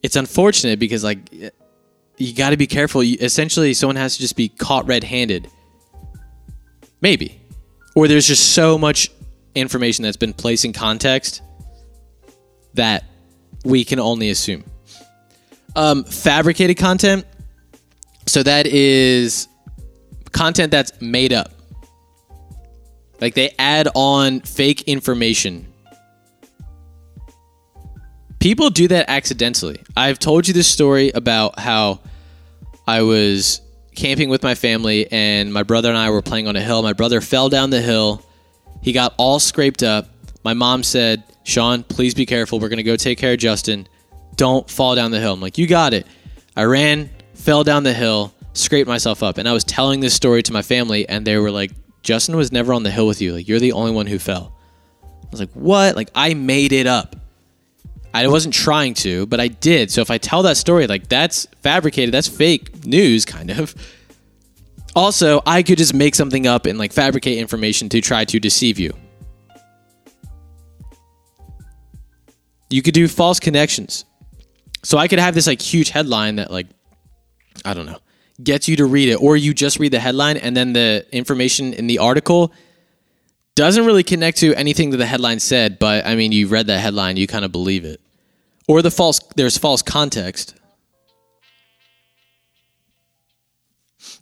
It's unfortunate because like you got to be careful. You, essentially, someone has to just be caught red-handed. Maybe, or there's just so much information that's been placed in context that we can only assume. Um, fabricated content. So that is content that's made up. Like they add on fake information. People do that accidentally. I've told you this story about how I was camping with my family and my brother and I were playing on a hill. My brother fell down the hill. He got all scraped up. My mom said, Sean, please be careful. We're going to go take care of Justin. Don't fall down the hill. I'm like, you got it. I ran, fell down the hill, scraped myself up. And I was telling this story to my family, and they were like, Justin was never on the hill with you. Like, you're the only one who fell. I was like, what? Like, I made it up. I wasn't trying to, but I did. So if I tell that story, like that's fabricated, that's fake news, kind of. Also, I could just make something up and like fabricate information to try to deceive you. You could do false connections. So I could have this like huge headline that like I don't know, gets you to read it or you just read the headline and then the information in the article doesn't really connect to anything that the headline said, but I mean, you read that headline, you kind of believe it. Or the false there's false context.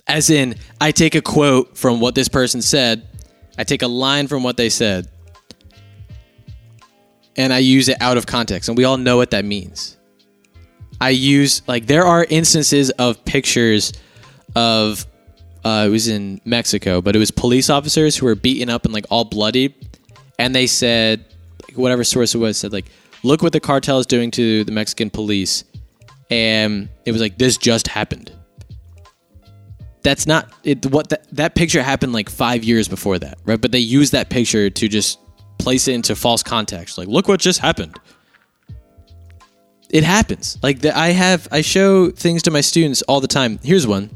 As in, I take a quote from what this person said, I take a line from what they said, and I use it out of context. And we all know what that means. I use, like, there are instances of pictures of, uh, it was in Mexico, but it was police officers who were beaten up and, like, all bloody, And they said, whatever source it was, said, like, look what the cartel is doing to the Mexican police. And it was like, this just happened. That's not it what that, that picture happened like five years before that right? But they used that picture to just place it into false context like look what just happened. It happens. Like the, i have i show things to my students all the time. Here's one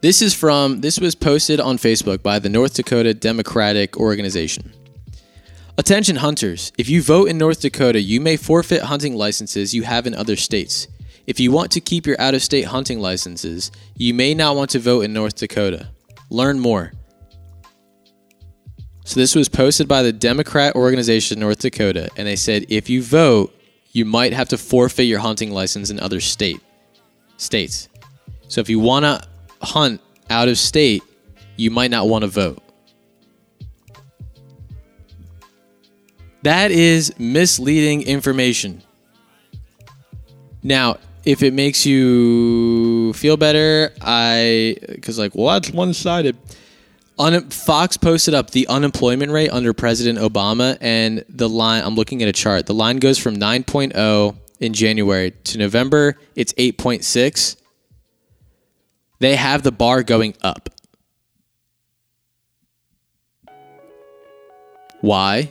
this is from this was posted on facebook by the north dakota democratic organization Attention hunters, if you vote in North Dakota, you may forfeit hunting licenses you have in other states. If you want to keep your out of state hunting licenses, you may not want to vote in North Dakota. Learn more. So, this was posted by the Democrat organization North Dakota, and they said if you vote, you might have to forfeit your hunting license in other state states. So, if you want to hunt out of state, you might not want to vote. That is misleading information. Now, if it makes you feel better, I because like well that's one sided. Un- Fox posted up the unemployment rate under President Obama, and the line I'm looking at a chart. The line goes from 9.0 in January to November. It's 8.6. They have the bar going up. Why?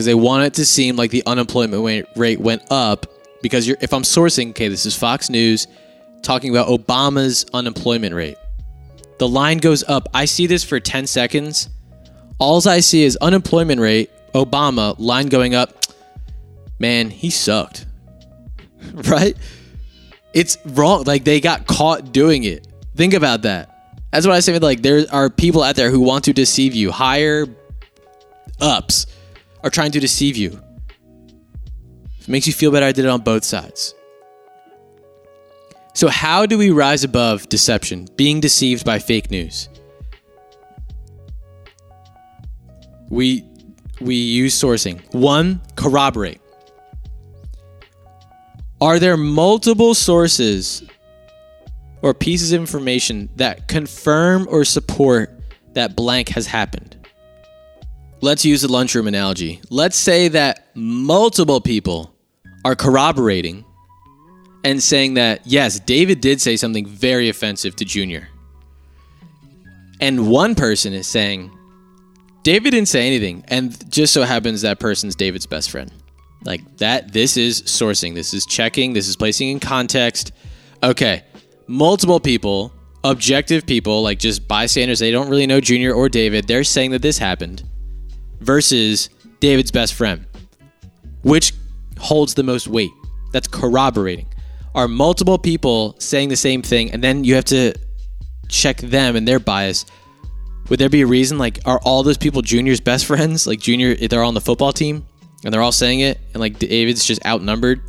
because they want it to seem like the unemployment rate went up. Because if I'm sourcing, okay, this is Fox News talking about Obama's unemployment rate. The line goes up. I see this for 10 seconds. Alls I see is unemployment rate, Obama, line going up. Man, he sucked. right? It's wrong. Like they got caught doing it. Think about that. That's what I say. Like there are people out there who want to deceive you. Higher ups are trying to deceive you. If it makes you feel better, I did it on both sides. So, how do we rise above deception, being deceived by fake news? We we use sourcing. One, corroborate. Are there multiple sources or pieces of information that confirm or support that blank has happened? Let's use the lunchroom analogy. Let's say that multiple people are corroborating and saying that, yes, David did say something very offensive to Junior. And one person is saying, David didn't say anything. And just so happens that person's David's best friend. Like that, this is sourcing, this is checking, this is placing in context. Okay, multiple people, objective people, like just bystanders, they don't really know Junior or David, they're saying that this happened versus David's best friend. Which holds the most weight? That's corroborating. Are multiple people saying the same thing, and then you have to check them and their bias? Would there be a reason? Like, are all those people Junior's best friends? Like, Junior, they're on the football team and they're all saying it, and like David's just outnumbered?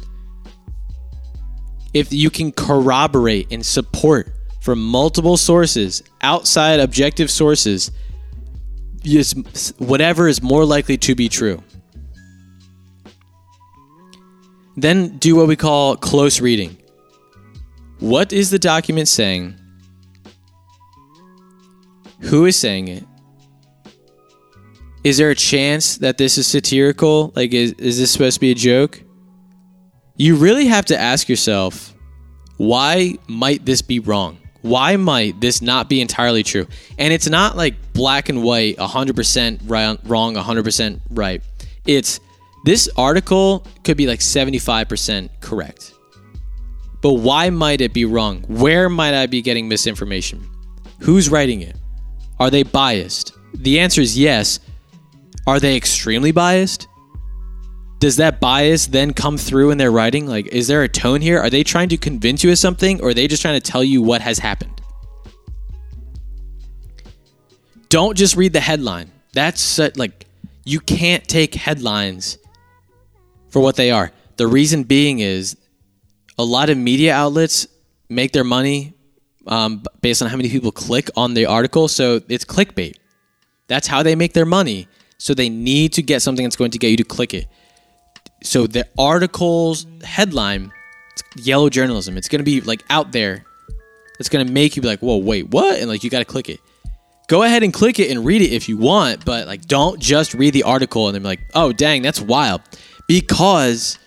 If you can corroborate and support from multiple sources, outside objective sources, just whatever is more likely to be true. Then do what we call close reading. What is the document saying? Who is saying it? Is there a chance that this is satirical? Like, is, is this supposed to be a joke? You really have to ask yourself, why might this be wrong? Why might this not be entirely true? And it's not like black and white, 100% right, wrong, 100% right. It's this article could be like 75% correct. But why might it be wrong? Where might I be getting misinformation? Who's writing it? Are they biased? The answer is yes. Are they extremely biased? Does that bias then come through in their writing? Like, is there a tone here? Are they trying to convince you of something or are they just trying to tell you what has happened? Don't just read the headline. That's such, like, you can't take headlines for what they are. The reason being is a lot of media outlets make their money um, based on how many people click on the article. So it's clickbait. That's how they make their money. So they need to get something that's going to get you to click it. So the article's headline, yellow journalism. It's going to be like out there. It's going to make you be like, whoa, wait, what? And like, you got to click it. Go ahead and click it and read it if you want, but like, don't just read the article and then be like, oh, dang, that's wild. Because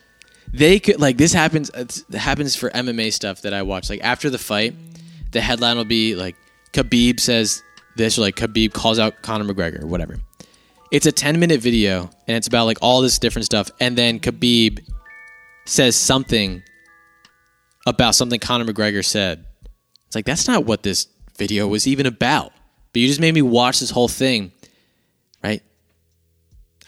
they could like this happens uh, it happens for MMA stuff that I watch. Like after the fight, the headline will be like Khabib says this or like Khabib calls out Conor McGregor or whatever. It's a 10 minute video and it's about like all this different stuff and then Khabib says something about something Conor McGregor said. It's like that's not what this video was even about. But you just made me watch this whole thing, right?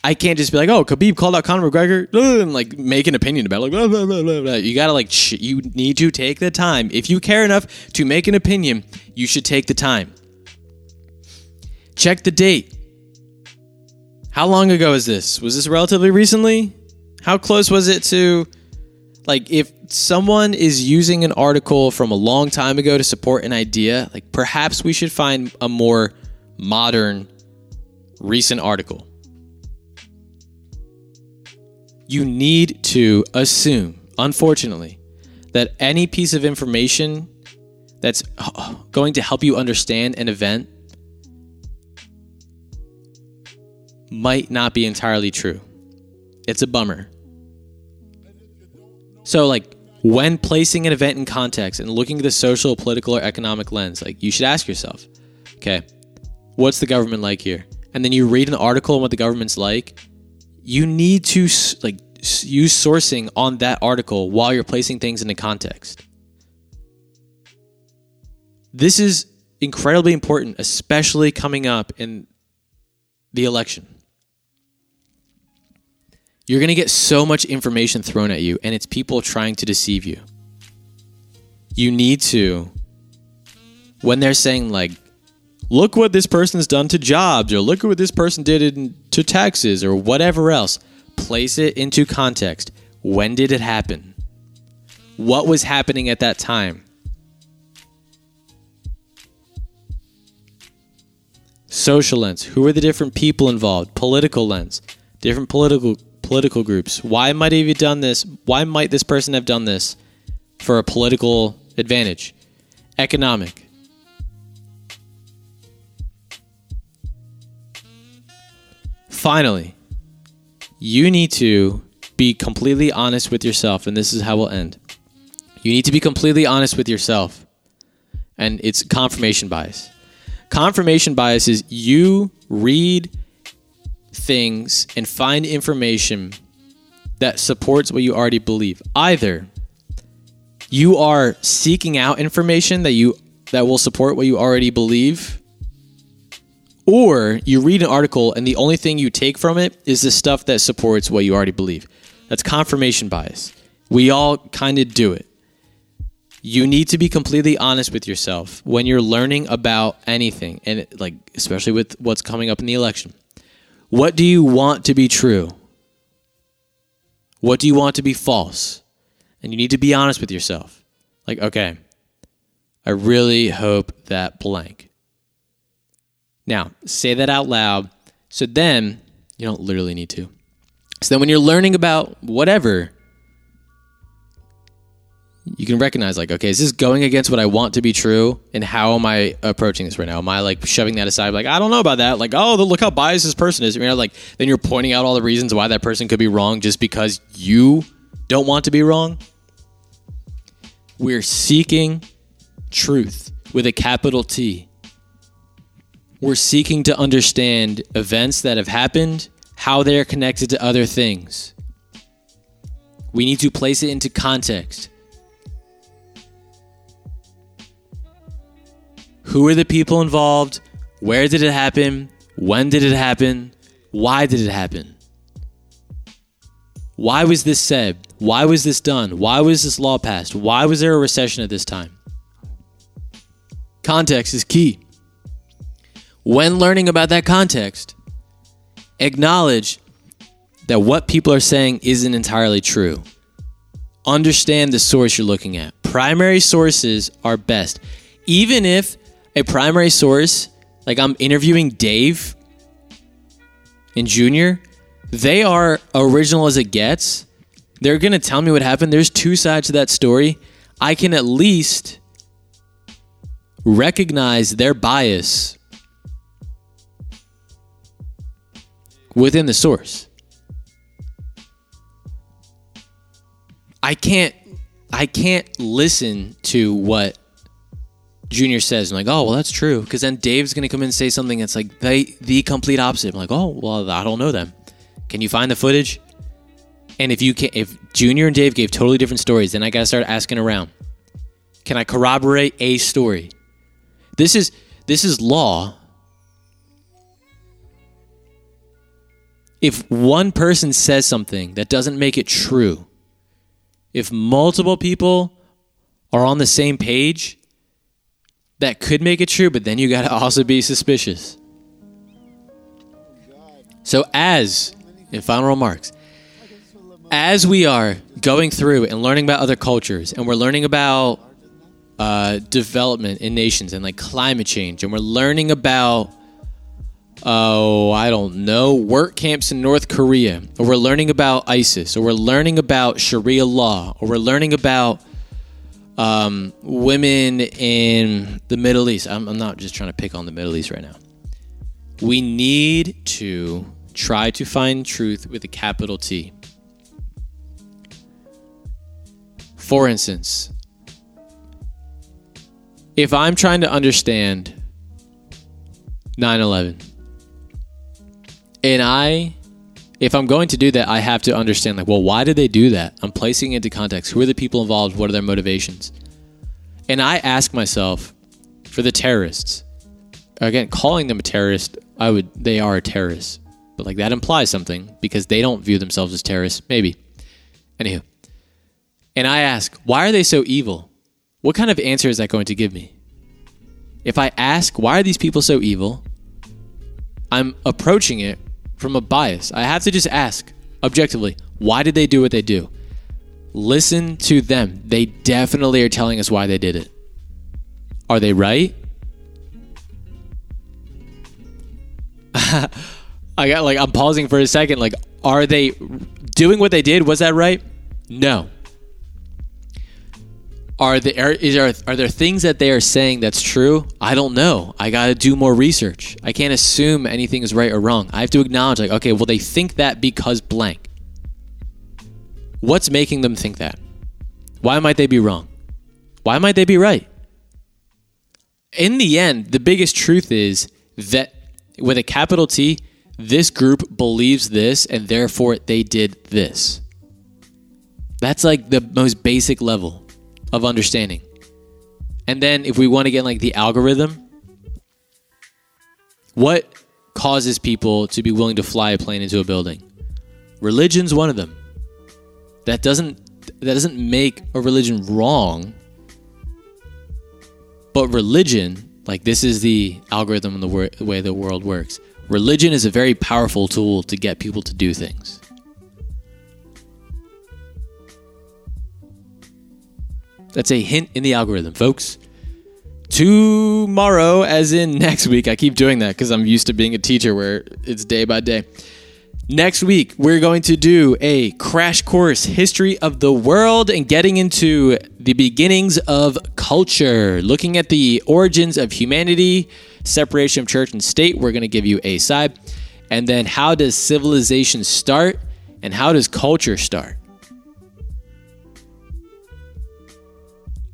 I can't just be like, oh, Khabib called out Conor McGregor and like make an opinion about it. like blah, blah, blah, blah. You gotta like sh- you need to take the time. If you care enough to make an opinion, you should take the time. Check the date. How long ago is this? Was this relatively recently? How close was it to like if someone is using an article from a long time ago to support an idea, like perhaps we should find a more modern recent article. You need to assume, unfortunately, that any piece of information that's going to help you understand an event might not be entirely true. It's a bummer. So, like, when placing an event in context and looking at the social, political, or economic lens, like, you should ask yourself, okay, what's the government like here? And then you read an article on what the government's like. You need to like use sourcing on that article while you're placing things into context. This is incredibly important, especially coming up in the election. You're going to get so much information thrown at you, and it's people trying to deceive you. You need to, when they're saying, like, look what this person's done to jobs, or look at what this person did in, to taxes, or whatever else, place it into context. When did it happen? What was happening at that time? Social lens. Who are the different people involved? Political lens. Different political political groups. Why might have you done this? Why might this person have done this for a political advantage? Economic. Finally, you need to be completely honest with yourself, and this is how we'll end. You need to be completely honest with yourself, and it's confirmation bias. Confirmation bias is you read things and find information that supports what you already believe. Either you are seeking out information that you that will support what you already believe, or you read an article and the only thing you take from it is the stuff that supports what you already believe. That's confirmation bias. We all kind of do it. You need to be completely honest with yourself when you're learning about anything, and like especially with what's coming up in the election. What do you want to be true? What do you want to be false? And you need to be honest with yourself. Like, okay, I really hope that blank. Now, say that out loud. So then, you don't literally need to. So then, when you're learning about whatever, you can recognize, like, okay, is this going against what I want to be true? And how am I approaching this right now? Am I like shoving that aside? Like, I don't know about that. Like, oh, look how biased this person is. You know, like, then you're pointing out all the reasons why that person could be wrong just because you don't want to be wrong. We're seeking truth with a capital T. We're seeking to understand events that have happened, how they are connected to other things. We need to place it into context. Who are the people involved? Where did it happen? When did it happen? Why did it happen? Why was this said? Why was this done? Why was this law passed? Why was there a recession at this time? Context is key. When learning about that context, acknowledge that what people are saying isn't entirely true. Understand the source you're looking at. Primary sources are best. Even if a primary source, like I'm interviewing Dave and Junior, they are original as it gets. They're going to tell me what happened. There's two sides to that story. I can at least recognize their bias within the source. I can't I can't listen to what Junior says. I'm like, oh well, that's true. Because then Dave's gonna come in and say something that's like the the complete opposite. I'm like, oh well, I don't know them. Can you find the footage? And if you can, if Junior and Dave gave totally different stories, then I gotta start asking around. Can I corroborate a story? This is this is law. If one person says something that doesn't make it true, if multiple people are on the same page, that could make it true, but then you got to also be suspicious. So, as in final remarks, as we are going through and learning about other cultures, and we're learning about uh, development in nations and like climate change, and we're learning about oh, I don't know, work camps in North Korea, or we're learning about ISIS, or we're learning about Sharia law, or we're learning about um, women in the Middle East. I'm, I'm not just trying to pick on the Middle East right now. We need to try to find truth with a capital T. For instance, if I'm trying to understand 9 11, and I, if I'm going to do that, I have to understand, like, well, why did they do that? I'm placing it into context. Who are the people involved? What are their motivations? And I ask myself, for the terrorists, again, calling them a terrorist, I would, they are a terrorist. But like that implies something because they don't view themselves as terrorists. Maybe. Anywho. And I ask, why are they so evil? What kind of answer is that going to give me? If I ask, why are these people so evil? I'm approaching it from a bias. I have to just ask objectively, why did they do what they do? Listen to them. They definitely are telling us why they did it. Are they right? I got like I'm pausing for a second like are they doing what they did? Was that right? No. Are there is there are there things that they are saying that's true? I don't know. I got to do more research. I can't assume anything is right or wrong. I have to acknowledge like okay, well they think that because blank. What's making them think that? Why might they be wrong? Why might they be right? In the end, the biggest truth is that with a capital T, this group believes this and therefore they did this. That's like the most basic level of understanding. And then if we want to get like the algorithm, what causes people to be willing to fly a plane into a building? Religion's one of them. That doesn't that doesn't make a religion wrong. But religion, like this is the algorithm and the, way the world works. Religion is a very powerful tool to get people to do things. That's a hint in the algorithm, folks. Tomorrow, as in next week, I keep doing that because I'm used to being a teacher where it's day by day. Next week, we're going to do a crash course history of the world and getting into the beginnings of culture, looking at the origins of humanity, separation of church and state. We're going to give you a side. And then, how does civilization start and how does culture start?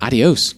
Adios.